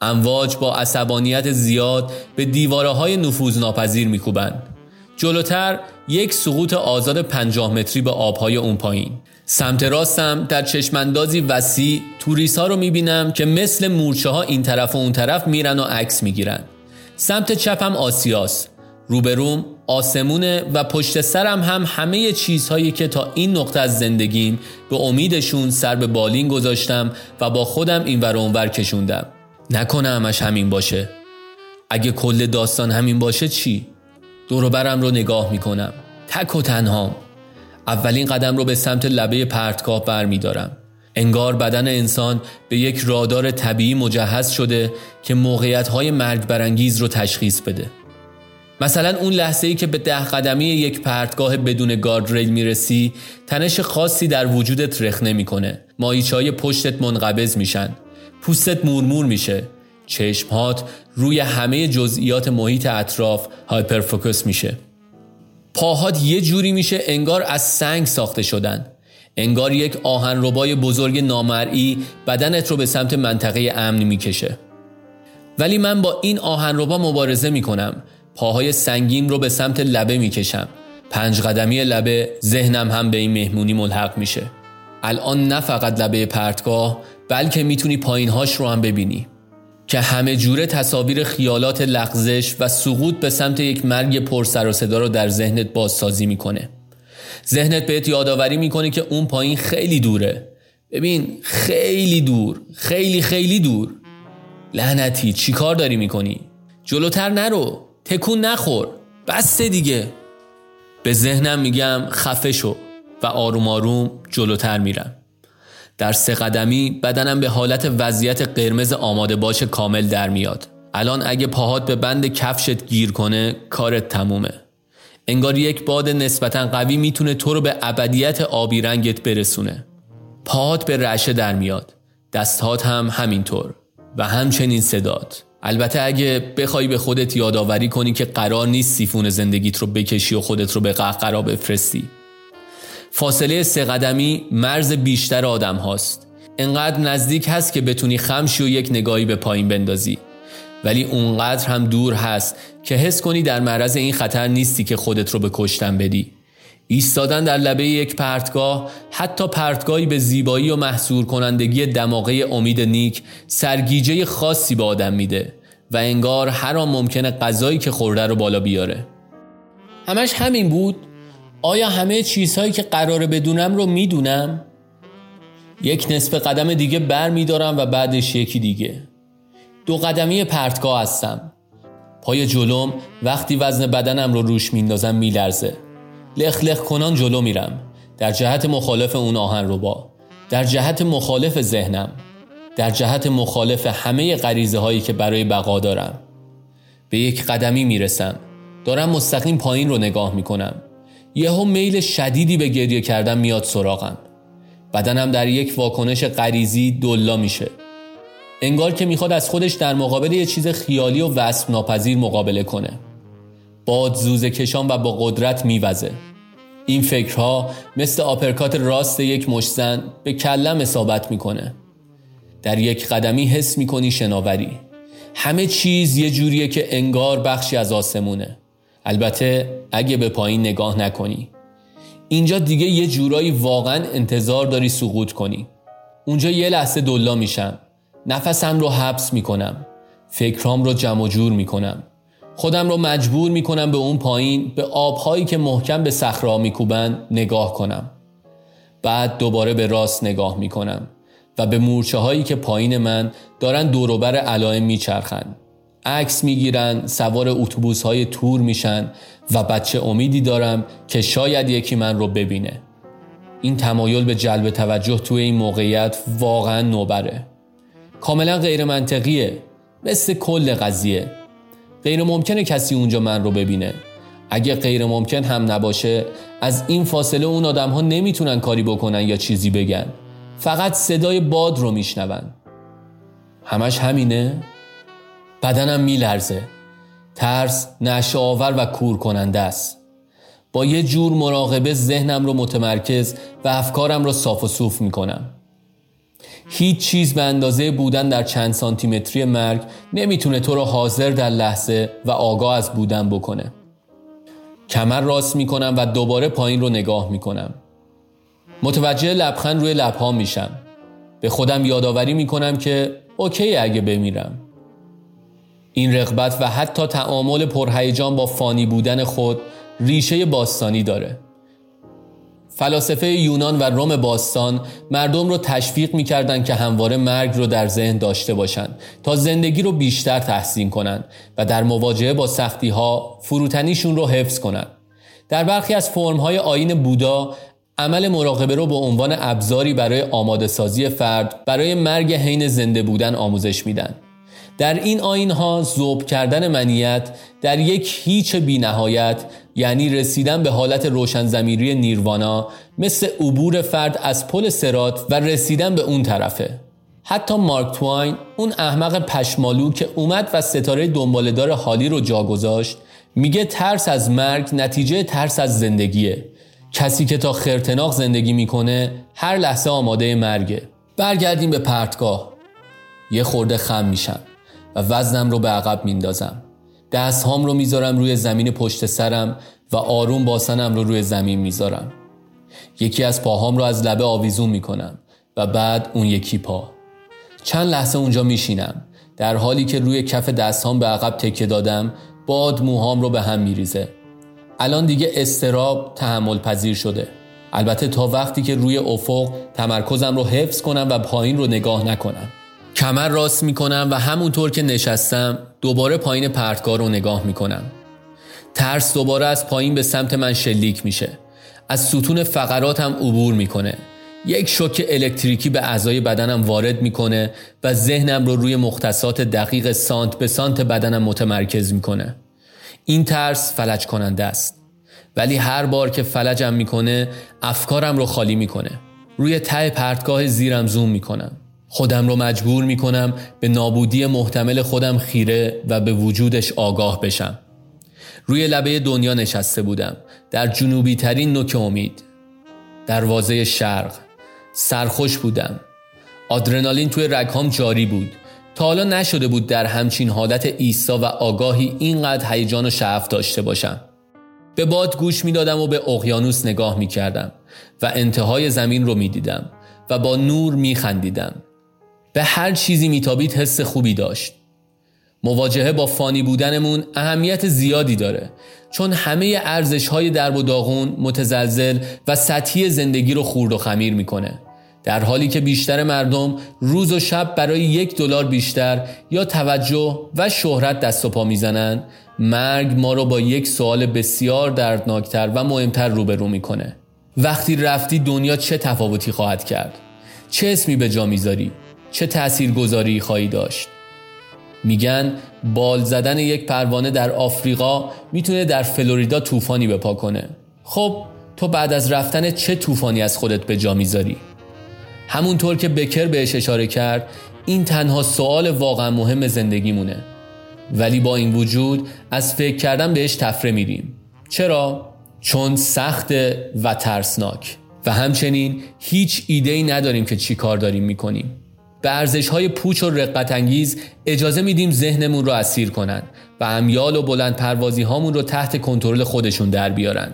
امواج با عصبانیت زیاد به دیواره های نفوذ ناپذیر میکوبند. جلوتر یک سقوط آزاد پنجاه متری به آبهای اون پایین. سمت راستم در چشماندازی وسیع توریس ها رو می‌بینم که مثل مورچه ها این طرف و اون طرف میرن و عکس می‌گیرن. سمت چپم آسیاس. روبروم آسمونه و پشت سرم هم همه چیزهایی که تا این نقطه از زندگیم به امیدشون سر به بالین گذاشتم و با خودم این ور اونور کشوندم. نکنه همش همین باشه. اگه کل داستان همین باشه چی؟ دوروبرم رو نگاه می‌کنم. تک و تنهام. اولین قدم رو به سمت لبه پرتگاه بر می دارم. انگار بدن انسان به یک رادار طبیعی مجهز شده که موقعیت های مرگ برانگیز رو تشخیص بده. مثلا اون لحظه ای که به ده قدمی یک پرتگاه بدون گاردریل می‌رسی تنش خاصی در وجودت رخ نمی‌کنه. مایچای پشتت منقبض میشن. پوستت مورمور میشه. چشمهات روی همه جزئیات محیط اطراف هایپرفوکس میشه. پاهات یه جوری میشه انگار از سنگ ساخته شدن. انگار یک آهن ربای بزرگ نامرئی بدنت رو به سمت منطقه امن می‌کشه. ولی من با این آهن ربا مبارزه می‌کنم. پاهای سنگیم رو به سمت لبه می‌کشم. پنج قدمی لبه ذهنم هم به این مهمونی ملحق میشه. الان نه فقط لبه پرتگاه بلکه می‌تونی پایینهاش رو هم ببینی. که همه جوره تصاویر خیالات لغزش و سقوط به سمت یک مرگ پر سر و صدا رو در ذهنت بازسازی می‌کنه. ذهنت بهت یادآوری می‌کنه که اون پایین خیلی دوره. ببین خیلی دور خیلی خیلی دور. لعنتی چی کار داری می‌کنی؟ جلوتر نرو تکون نخور بسته دیگه. به ذهنم میگم خفه شو و آروم آروم جلوتر میرم. در سه قدمی بدنم به حالت وضعیت قرمز آماده باش کامل در میاد. الان اگه پاهات به بند کفشت گیر کنه کارت تمومه. انگار یک باد نسبتا قوی می‌تونه تو رو به ابدیت آبی رنگت برسونه. پاهات به رعشه در میاد. دستهات هم همینطور. و همچنین صدات. البته اگه بخوای به خودت یادآوری کنی که قرار نیست سیفون زندگیت رو بکشی و خودت رو به قهقرا بفرستی. فاصله سه قدمی مرز بیشتر آدم هاست. انقدر نزدیک هست که بتونی خمشی و یک نگاهی به پایین بندازی. ولی اونقدر هم دور هست که حس کنی در معرض این خطر نیستی که خودت رو به کشتن بدی. ایستادن در لبه یک پرتگاه حتی پرتگاهی به زیبایی و محصور کنندگی دماغه امید نیک سرگیجه خاصی به آدم میده و انگار هر آن ممکنه غذایی که خورده رو بالا بیاره. همش همین بود آیا همه چیزهایی که قراره بدونم رو می‌دونم؟ یک نصف قدم دیگه بر میدارم و بعدش یکی دیگه. دو قدمی پرتگاه هستم. پای جلوم وقتی وزن بدنم رو روش میندازم میلرزه. لخ لخ کنان جلو میرم. در جهت مخالف اون آهن رو با. در جهت مخالف ذهنم. در جهت مخالف همه غریزه هایی که برای بقا دارم. به یک قدمی می‌رسم. دارم مستقیم پایین رو نگاه می‌کنم. یهو میل شدیدی به گریه کردن میاد سراغم. بدنم در یک واکنش غریزی دلا میشه. انگار که می‌خواد از خودش در مقابل یه چیز خیالی و وصف ناپذیر مقابله کنه. باد زوزه کشان و با قدرت میوزه. این فکرها مثل آپرکات راست یک مشزن به کلم اصابت می‌کنه. در یک قدمی حس می‌کنی شناوری. همه چیز یه جوریه که انگار بخشی از آسمونه. البته اگه به پایین نگاه نکنی. اینجا دیگه یه جورایی واقعا انتظار داری سقوط کنی. اونجا یه لحظه دلا میشم. نفسم رو حبس می‌کنم. فکرام رو جمع جور می‌کنم. خودم رو مجبور می‌کنم به اون پایین به آبهایی که محکم به صخره میکوبن نگاه کنم. بعد دوباره به راست نگاه می‌کنم و به مورچه هایی که پایین من دارن دوروبر علائم میچرخن. عکس می‌گیرن سوار اتوبوس های تور میشن و بچه امیدی دارم که شاید یکی من رو ببینه. این تمایل به جلب توجه توی این موقعیت واقعا نوبره. کاملا غیر منطقیه مثل کل قضیه. غیر ممکنه کسی اونجا من رو ببینه. اگه غیر ممکن هم نباشه از این فاصله اون آدم ها نمی‌تونن کاری بکنن یا چیزی بگن. فقط صدای باد رو میشنون. همش همینه؟ بدنم میلرزه. ترس نشه آور و کور کننده است. با یه جور مراقبه ذهنم رو متمرکز و افکارم رو صاف و صوف می‌کنم. هیچ چیز به اندازه بودن در چند سانتیمتری مرگ نمی‌تونه تو رو حاضر در لحظه و آگاه از بودن بکنه. کمر راست می‌کنم و دوباره پایین رو نگاه می‌کنم. متوجه لبخند روی لبها میشم. به خودم یادآوری می‌کنم که اوکی اگه بمیرم. این رغبت و حتی تعامل پرهیجان با فانی بودن خود ریشه باستانی داره فلاسفه یونان و روم باستان مردم رو تشویق می‌کردند که همواره مرگ رو در ذهن داشته باشند تا زندگی رو بیشتر تحسین کنند و در مواجهه با سختی ها فروتنیشون رو حفظ کنند. در برخی از های آین بودا عمل مراقبه رو به عنوان ابزاری برای آماده سازی فرد برای مرگ حین زنده بودن آموزش میدن. در این آین ها زوب کردن منیت در یک هیچ بی نهایت یعنی رسیدن به حالت روشن زمیری نیروانا مثل عبور فرد از پل سرات و رسیدن به اون طرفه. حتی مارک تواین اون احمق پشمالو که اومد و ستاره دنبالدار حالی رو جا گذاشت میگه ترس از مرگ نتیجه ترس از زندگیه. کسی که تا خرتناق زندگی می‌کنه هر لحظه آماده مرگه. برگردیم به پرتگاه. یه خورده خم میشم و وزنم رو به عقب میندازم. دست هام رو می‌ذارم روی زمین پشت سرم و آروم باسنم رو روی زمین می‌ذارم. یکی از پاهام رو از لبه آویزون می‌کنم و بعد اون یکی پا. چند لحظه اونجا میشینم. در حالی که روی کف دستهام به عقب تکه دادم باد موهام رو به هم میریزه. الان دیگه استراب تحمل پذیر شده. البته تا وقتی که روی افق تمرکزم رو حفظ کنم و پایین رو نگاه نکنم. کمر راست می‌کنم و همونطور که نشستم دوباره پایین پرتگاه رو نگاه می‌کنم. ترس دوباره از پایین به سمت من شلیک میشه. از ستون فقراتم عبور می‌کنه. یک شوک الکتریکی به اعضای بدنم وارد می‌کنه و ذهنم رو روی مختصات دقیق سانت به سانت بدنم متمرکز می‌کنه. این ترس فلج کننده است. ولی هر بار که فلجم می‌کنه افکارم رو خالی می‌کنه. روی ته پرتگاه زیرم زوم می‌کنم. خودم رو مجبور می‌کنم به نابودی محتمل خودم خیره و به وجودش آگاه بشم. روی لبه دنیا نشسته بودم. در جنوبی ترین نوک امید. دروازه شرق. سرخوش بودم. آدرنالین توی رگهام جاری بود. تا حالا نشده بود در همچین حالت ایسا و آگاهی اینقدر هیجان و شعف داشته باشم. به باد گوش می‌دادم و به اقیانوس نگاه می کردم و انتهای زمین رو می دیدم و با نور می خندیدم. به هر چیزی میتابید حس خوبی داشت. مواجهه با فانی بودنمون اهمیت زیادی داره چون همه ارزش های درب و داغون متزلزل و سطحی زندگی رو خورد و خمیر می‌کنه. در حالی که بیشتر مردم روز و شب برای یک دلار بیشتر یا توجه و شهرت دست و پا می‌زنن مرگ ما رو با یک سوال بسیار دردناکتر و مهمتر روبرو می‌کنه. وقتی رفتی دنیا چه تفاوتی خواهد کرد؟ چه اسمی به جا می‌ذاری؟ چه تأثیر گذاری خواهی داشت؟ میگن بال زدن یک پروانه در آفریقا می‌تونه در فلوریدا طوفانی بپا کنه. خب تو بعد از رفتن چه طوفانی از خودت به جا می‌ذاری؟ همونطور که بکر بهش اشاره کرد این تنها سوال واقعا مهم زندگی مونه ولی با این وجود از فکر کردن بهش تفره میریم. چرا؟ چون سخت و ترسناک. و همچنین هیچ ایده ای نداریم که چی کار داریم می‌کنیم. به ارزش های پوچ و رقت انگیز اجازه میدیم ذهنمون رو اسیر کنن و امیال و بلند پروازی هامون رو تحت کنترل خودشون در بیارن.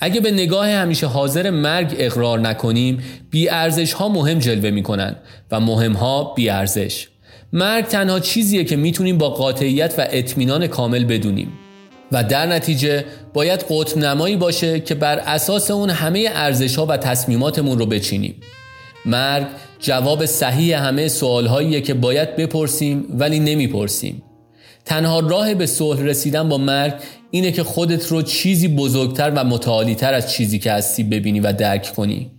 اگه به نگاه همیشه حاضر مرگ اقرار نکنیم بی ارزش ها مهم جلوه می‌کنن و مهم ها بی ارزش مرگ تنها چیزیه که می‌تونیم با قاطعیت و اطمینان کامل بدونیم و در نتیجه باید قطب نمایی باشه که بر اساس اون همه ارزش ها و تصمیماتمون رو بچینیم. مرگ جواب صحیح همه سوال که باید بپرسیم ولی نمی‌پرسیم. تنها راه به صلح رسیدن با مرگ اینه که خودت رو چیزی بزرگتر و متعالیتر از چیزی که هستی ببینی و درک کنی.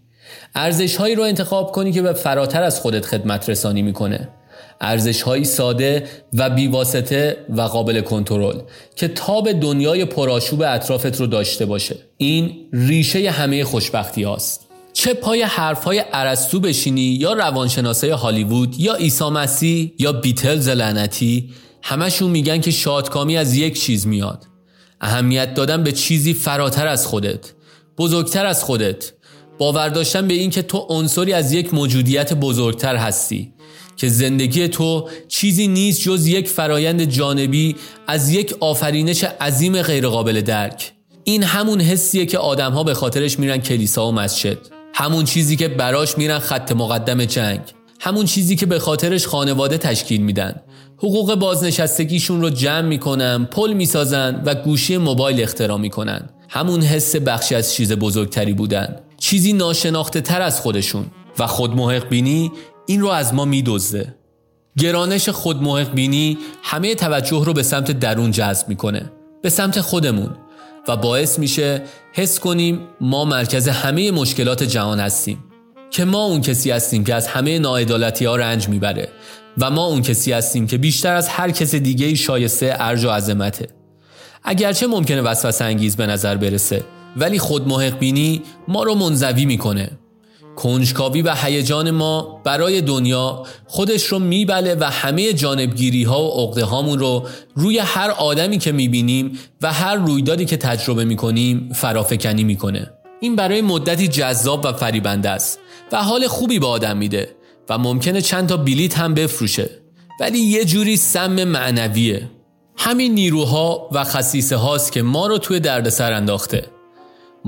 ارزش هایی رو انتخاب کنی که به فراتر از خودت خدمت رسانی می‌کنه. ارزش هایی ساده و بیواسطه و قابل کنترل که تاب دنیای پرآشوب اطرافت رو داشته باشه. این ریشه همه خوشبختی هاست. چه پای حرفهای ارسطو بشینی یا روانشناسای هالیوود یا عیسی مسیح یا بیتلز لعنتی؟ همشون میگن که شادکامی از یک چیز میاد. اهمیت دادن به چیزی فراتر از خودت بزرگتر از خودت. باور داشتن به این که تو عنصری از یک موجودیت بزرگتر هستی که زندگی تو چیزی نیست جز یک فرایند جانبی از یک آفرینش عظیم غیرقابل درک. این همون حسیه که آدمها به خاطرش میرن کلیسا و مسجد. همون چیزی که براش میرن خط مقدم جنگ. همون چیزی که به خاطرش خانواده تشکیل میدن. حقوق بازنشستگیشون رو جمع می‌کنن پل می‌سازن و گوشی موبایل اختراع می‌کنن. همون حس بخشی از چیز بزرگتری بودن. چیزی ناشناخته تر از خودشون. و خودمحق بینی این رو از ما میدزده. گرانش خودمحق بینی همه توجه رو به سمت درون جذب می‌کنه. به سمت خودمون. و باعث میشه حس کنیم ما مرکز همه مشکلات جهان هستیم که ما اون کسی هستیم که از همه ناعدالتی ها رنج می‌بره و ما اون کسی هستیم که بیشتر از هر کس دیگه شایسته ارج و عظمته. اگرچه ممکنه وسوسه انگیز به نظر برسه ولی خود بینی ما رو منزوی می‌کنه. کنجکاوی و هیجان ما برای دنیا خودش رو میبله و همه جانبگیری ها و عقده هامون رو روی هر آدمی که می‌بینیم و هر رویدادی که تجربه می‌کنیم فرافکنی می‌کنه. این برای مدتی جذاب و فریبنده است و حال خوبی به آدم میده و ممکنه چند تا بلیت هم بفروشه. ولی یه جوری سم معنویه. همین نیروها و خصیصه هاست که ما رو توی دردسر انداخته.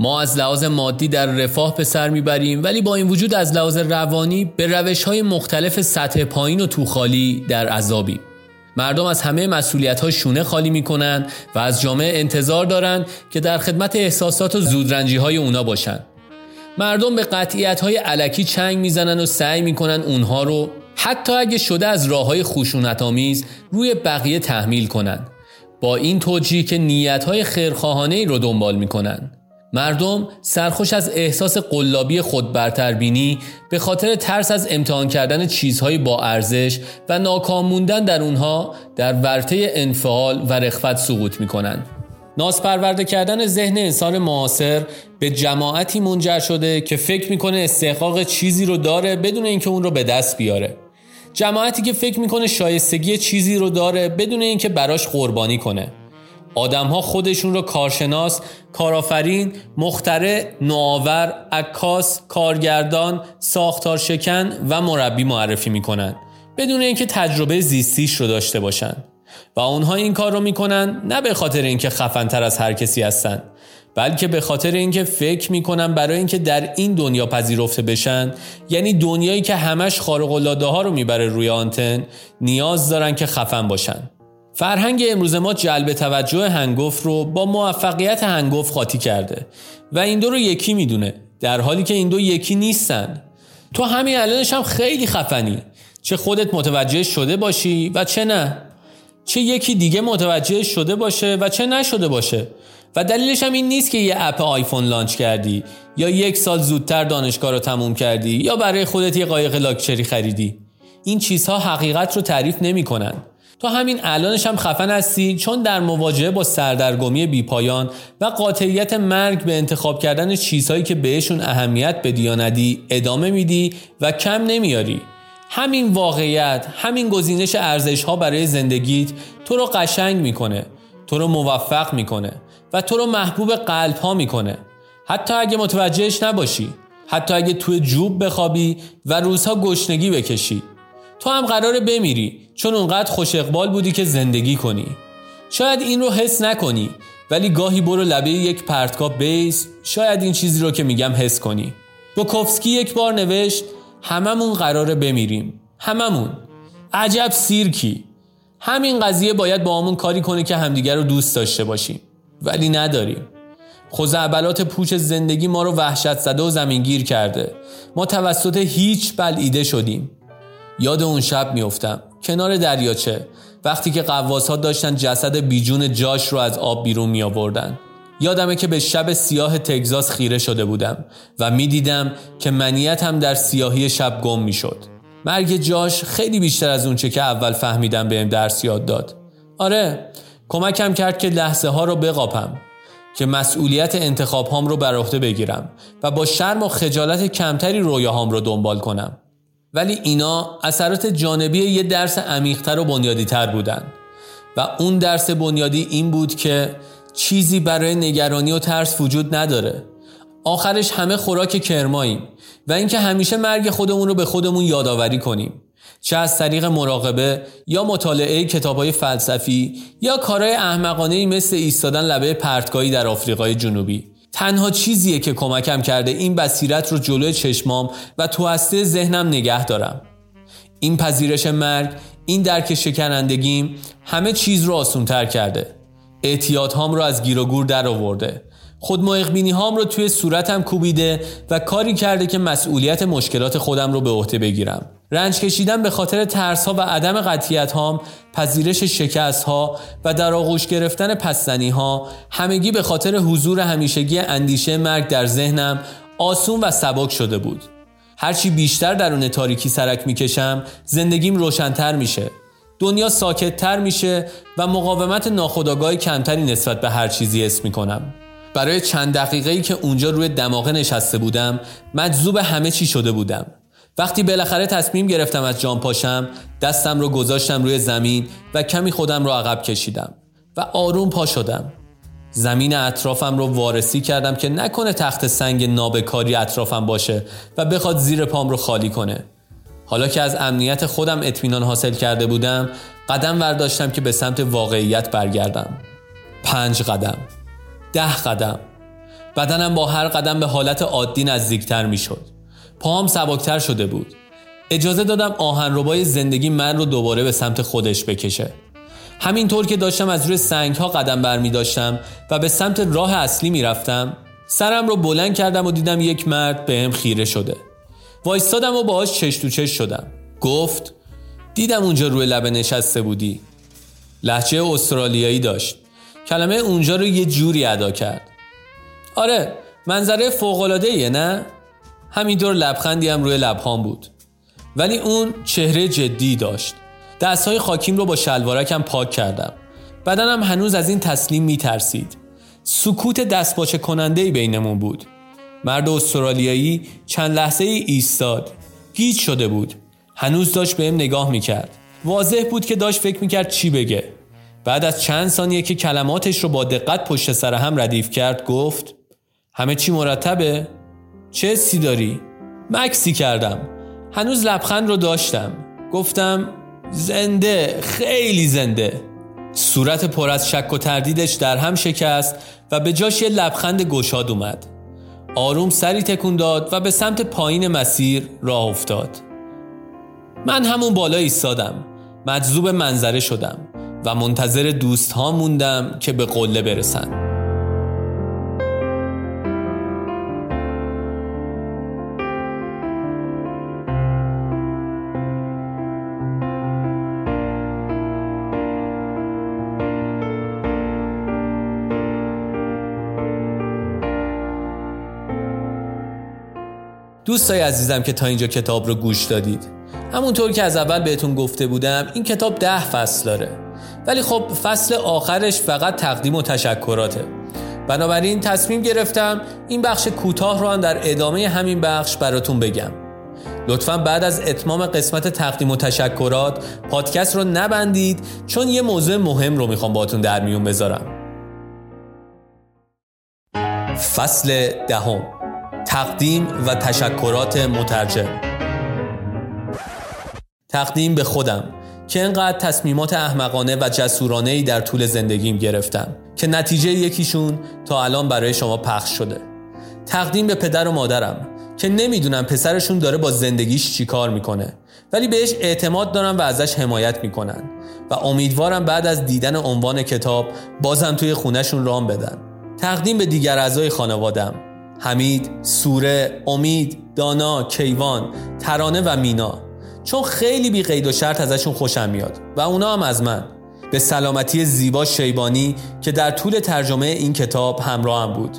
ما از لحاظ مادی در رفاه به سر می‌بریم ولی با این وجود از لحاظ روانی به روش های مختلف سطح پایین و توخالی در عذابیم. مردم از همه مسئولیت ها شونه خالی می‌کنن و از جامعه انتظار دارند که در خدمت احساسات و زودرنجی های اونا باشن. مردم به قطعیت های علکی چنگ می‌زنن و سعی می‌کنن اونها رو حتی اگه شده از راه های خشونت آمیز روی بقیه تحمیل کنند با این توجیه که نیتهای خیرخواهانه ای رو دنبال می‌کنن. مردم سرخوش از احساس قلابی خود برتربینی به خاطر ترس از امتحان کردن چیزهای با ارزش و ناکام موندن در اونها در ورطه انفعال و رخوت سقوط می‌کنن ناسپرورده کردن ذهن انسان معاصر به جماعتی منجر شده که فکر می‌کنه استحقاق چیزی رو داره بدون اینکه اون رو به دست بیاره. جماعتی که فکر می‌کنه شایستگی چیزی رو داره بدون اینکه براش قربانی کنه. آدمها خودشون رو کارشناس، کارآفرین، مخترع، نوآور، عکاس، کارگردان، ساختار شکن و مربی معرفی می‌کنن بدون اینکه تجربه زیستیش رو داشته باشن. و اونها این کار رو می‌کنن نه به خاطر اینکه خفنتر از هر کسی هستن بلکه به خاطر اینکه فکر می‌کنن برای اینکه در این دنیا پذیرفته بشن. یعنی دنیایی که همش خارق العاده ها رو می‌بره روی آنتن نیاز دارن که خفن باشن. فرهنگ امروز ما جلب توجه هنگوف رو با موفقیت هنگوف خاطی کرده و این دو رو یکی می‌دونه در حالی که این دو یکی نیستن. تو همین الانش هم خیلی خفنی. چه خودت متوجه شده باشی و چه نه. چه یکی دیگه متوجه شده باشه و چه نشده باشه. و دلیلش هم این نیست که یه اپ آیفون لانچ کردی یا یک سال زودتر دانشگاه رو تموم کردی یا برای خودت یه قایق لاکچری خریدی. این چیزها حقیقت رو تعریف نمی‌کنن. تو همین الانش هم خفن هستی چون در مواجهه با سردرگمی بیپایان و قاطعیت مرگ به انتخاب کردن چیزهایی که بهشون اهمیت بدی یا ندی ادامه میدی و کم نمیاری. همین واقعیت همین گزینش ارزش ها برای زندگیت تو رو قشنگ می‌کنه تو رو موفق می‌کنه و تو رو محبوب قلب ها می‌کنه. حتی اگه متوجهش نباشی حتی اگه توی جوب بخوابی و روزها گشنگی بکشی. تو هم قراره بمیری چون اونقدر خوش اقبال بودی که زندگی کنی. شاید این رو حس نکنی ولی گاهی برو لبه یک پرتگاه بیس شاید این چیزی رو که میگم حس کنی. بوکوفسکی یک بار نوشت هممون قراره بمیریم هممون. عجب سیرکی. همین قضیه باید با همون کاری کنه که همدیگر رو دوست داشته باشیم ولی نداریم. خزعبلات پوچ زندگی ما رو وحشت زده و زمینگیر کرده. ما توسط هیچ بلعیده شدیم. یاد اون شب میافتم کنار دریاچه وقتی که قواس ها داشتن جسد بیجون جاش رو از آب بیرون می آوردن یادمه که به شب سیاه تگزاس خیره شده بودم و می‌دیدم که منیت هم در سیاهی شب گم می شد. مرگ جاش خیلی بیشتر از اونچه که اول فهمیدم بهم درس یاد داد. آره کمکم کرد که لحظه ها رو بقاپم که مسئولیت انتخاب هام رو بر عهده بگیرم و با شرم و خجالت کمتری رویاهام رو دنبال کنم. ولی اینا اثرات جانبی یه درس عمیقتر و بنیادیتر بودن. و اون درس بنیادی این بود که چیزی برای نگرانی و ترس وجود نداره. آخرش همه خوراک کرماییم و اینکه همیشه مرگ خودمون رو به خودمون یادآوری کنیم. چه از طریق مراقبه یا مطالعه کتابهای فلسفی یا کارهای احمقانه مثل ایستادن لبه پرتگاهی در آفریقای جنوبی. تنها چیزیه که کمکم کرده این بصیرت رو جلوی چشمام و تو هسته ذهنم نگه دارم. این پذیرش مرگ این درک شکنندگیم همه چیز رو آسونتر کرده. اعتیاد هام رو از گیر و گور در آورده. خود هام رو توی صورتم کوبیده و کاری کرده که مسئولیت مشکلات خودم رو به عهده بگیرم. رنج کشیدن به خاطر ترس ها و عدم قطیت هام پذیرش شکست ها و در آغوش گرفتن پستنی ها همگی به خاطر حضور همیشگی اندیشه مرگ در ذهنم آسون و سبک شده بود. هرچی بیشتر درون تاریکی سرک می‌کشم زندگیم روشنتر میشه. دنیا ساکتتر میشه و مقاومت ناخودآگاه کمتری نسبت به هر چیزی اسم می‌کنم. برای چند دقیقه ای که اونجا روی دماغه نشسته بودم مجذوب همه چی شده بودم. وقتی بالاخره تصمیم گرفتم از جان پاشم دستم رو گذاشتم روی زمین و کمی خودم رو عقب کشیدم و آروم پا شدم. زمین اطرافم رو وارسی کردم که نکنه تخت سنگ نابکاری اطرافم باشه و بخواد زیر پام رو خالی کنه. حالا که از امنیت خودم اطمینان حاصل کرده بودم قدم ورداشتم که به سمت واقعیت برگردم. پنج قدم. ده قدم. بدنم با هر قدم به حالت عادی نزدیکتر می شد پاهم سبکتر شده بود. اجازه دادم آهنربای زندگی من رو دوباره به سمت خودش بکشه. همینطور که داشتم از روی سنگ ها قدم برمی داشتم و به سمت راه اصلی می رفتم سرم رو بلند کردم و دیدم یک مرد به هم خیره شده. وایستادم و باهاش چش تو چش شدم. گفت دیدم اونجا روی لبه نشسته بودی. لحجه استرالیایی داشت. کلمه اونجا رو یه جوری ادا کرد. آره منظره فوقلادهیه نه؟ همینطور لبخندی هم روی لبهام بود. ولی اون چهره جدی داشت. دستهای خاکیم رو با شلوارکم پاک کردم. بدنم هنوز از این تسلیم می ترسید سکوت دستباچه کننده بینمون بود. مرد استرالیایی چند لحظه ای ایستاد. گیج شده بود. هنوز داشت بهم نگاه می‌کرد. واضح بود که داشت فکر می‌کرد چی بگه. بعد از چند ثانیه که کلماتش رو با دقت پشت سر هم ردیف کرد گفت همه چی مرتبه؟ چه سی داری؟ مکسی کردم. هنوز لبخند رو داشتم. گفتم زنده خیلی زنده. صورت پر از شک و تردیدش در هم شکست و به جاش یه لبخند گشاد اومد. آروم سری تکون داد و به سمت پایین مسیر راه افتاد. من همون بالا ایستادم. مجذوب منظره شدم و منتظر دوست ها موندم که به قله برسن دوستای عزیزم که تا اینجا کتاب رو گوش دادید. همونطور که از اول بهتون گفته بودم این کتاب ده فصل داره. ولی خب فصل آخرش فقط تقدیم و تشکراته. بنابراین تصمیم گرفتم این بخش کوتاه رو هم در ادامه همین بخش براتون بگم. لطفا بعد از اتمام قسمت تقدیم و تشکرات پادکست رو نبندید چون یه موضوع مهم رو می‌خوام باتون در میون بذارم. فصل دهم. تقدیم و تشکرات مترجم. تقدیم به خودم که انقدر تصمیمات احمقانه و جسورانه ای در طول زندگیم گرفتم که نتیجه یکیشون تا الان برای شما پخش شده. تقدیم به پدر و مادرم که نمی‌دونم پسرشون داره با زندگیش چیکار می‌کنه ولی بهش اعتماد دارم و ازش حمایت می‌کنن و امیدوارم بعد از دیدن عنوان کتاب بازم توی خونهشون رام بدن. تقدیم به دیگر اعضای خانوادم حمید، سوره، امید، دانا، کیوان، ترانه و مینا. چون خیلی بی قید و شرط ازشون خوشم میاد و اونا هم از من. به سلامتی زیبا شیبانی که در طول ترجمه این کتاب همراه هم بود.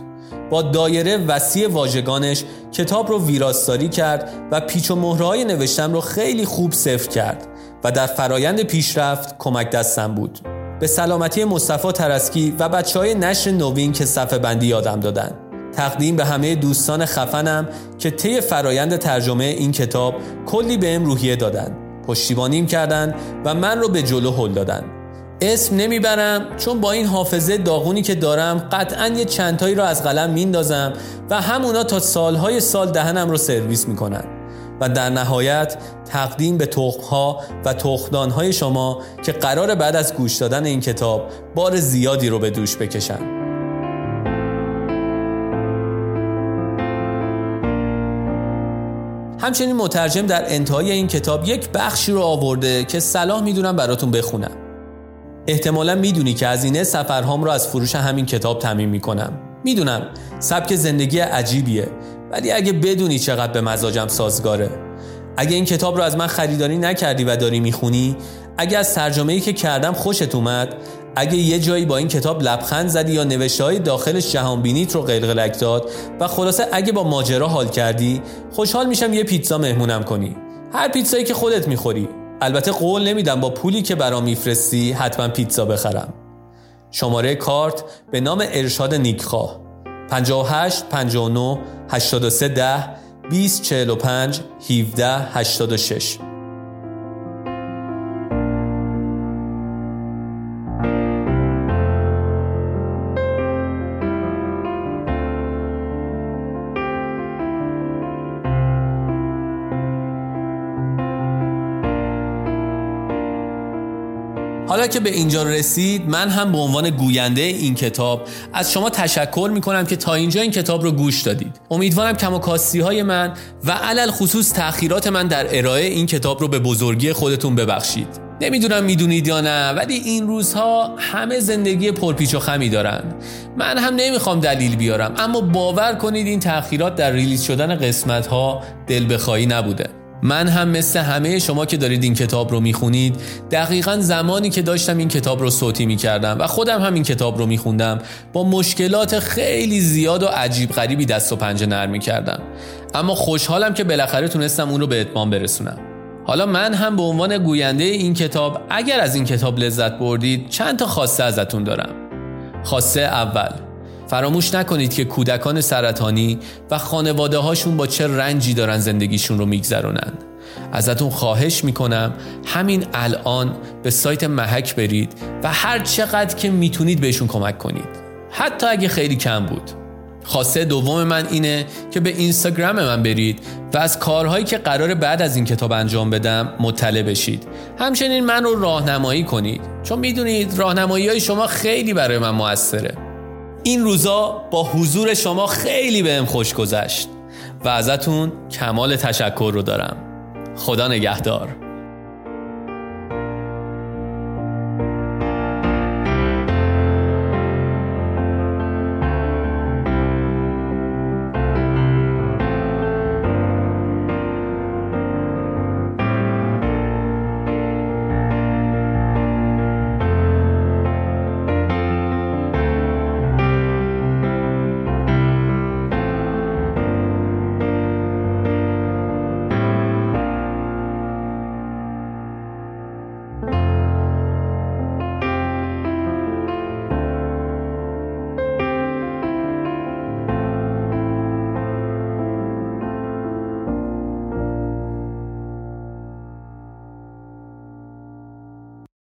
با دایره وسیع واژگانش کتاب رو ویراستاری کرد و پیچ و مهرهای نوشتم رو خیلی خوب صفر کرد و در فرایند پیشرفت کمک دستم بود. به سلامتی مصطفی ترسکی و بچه های نشر نوین که صفحه بندی یادم دادن. تقدیم به همه دوستان خفنم که طی فرایند ترجمه این کتاب کلی بهم روحیه دادن پشتیبانیم کردن و من رو به جلو هل دادن. اسم نمی‌برم چون با این حافظه داغونی که دارم قطعا یه چندتایی رو از قلم میندازم و همونا تا سالهای سال دهنم رو سرویس می‌کنن. و در نهایت تقدیم به تخمها و تخمدانهای شما که قرار بعد از گوش دادن این کتاب بار زیادی رو به دوش بکشن. همچنین مترجم در انتهای این کتاب یک بخشی رو آورده که صلاح می‌دونم براتون بخونم. احتمالا می‌دونی که از اینه سفرهام رو از فروش همین کتاب تمیم می‌کنم. می‌دونم سبک زندگی عجیبیه ولی اگه بدونی چقدر به مزاجم سازگاره. اگه این کتاب رو از من خریداری نکردی و داری می‌خونی اگه از ترجمه‌ای که کردم خوشت اومد اگه یه جایی با این کتاب لبخند زدی یا نوشته های داخلش جهان بینیت رو قلقلک داد و خلاصه اگه با ماجرا حال کردی خوشحال میشم یه پیتزا مهمونم کنی. هر پیتزایی که خودت می‌خوری. البته قول نمیدم با پولی که برام میفرستی حتما پیتزا بخرم. شماره کارت به نام ارشاد نیکخواه. 58 59 83 10 20 45 17 86 که به اینجا رسید من هم به عنوان گوینده این کتاب از شما تشکر می‌کنم که تا اینجا این کتاب رو گوش دادید. امیدوارم کم و کاستی های من و علل خصوص تأخیرات من در ارائه این کتاب رو به بزرگی خودتون ببخشید. نمی‌دونم می‌دونید یا نه ولی این روزها همه زندگی پرپیچ و خمی دارن. من هم نمی‌خوام دلیل بیارم اما باور کنید این تأخیرات در ریلیز شدن قسمت ها دل بخواهی نبوده. من هم مثل همه شما که دارید این کتاب رو می‌خونید دقیقا زمانی که داشتم این کتاب رو صوتی می‌کردم و خودم هم این کتاب رو میخوندم با مشکلات خیلی زیاد و عجیب غریبی دست و پنجه نرم می‌کردم. اما خوشحالم که بالاخره تونستم اون رو به اتمام برسونم. حالا من هم به عنوان گوینده این کتاب اگر از این کتاب لذت بردید چند تا خواسته ازتون دارم. خواسته اول. فراموش نکنید که کودکان سرطانی و خانواده هاشون با چه رنجی دارن زندگیشون رو میگذرونن. ازتون خواهش می‌کنم همین الان به سایت محک برید و هر چقدر که می‌تونید بهشون کمک کنید. حتی اگه خیلی کم بود. خواسته دوم من اینه که به اینستاگرام من برید و از کارهایی که قرار بعد از این کتاب انجام بدم مطلع بشید. همچنین من رو راهنمایی کنید. چون می‌دونید راهنمایی های شما خیلی برای من موثره. این روزا با حضور شما خیلی بهم خوش گذشت و ازتون کمال تشکر رو دارم. خدا نگهدار.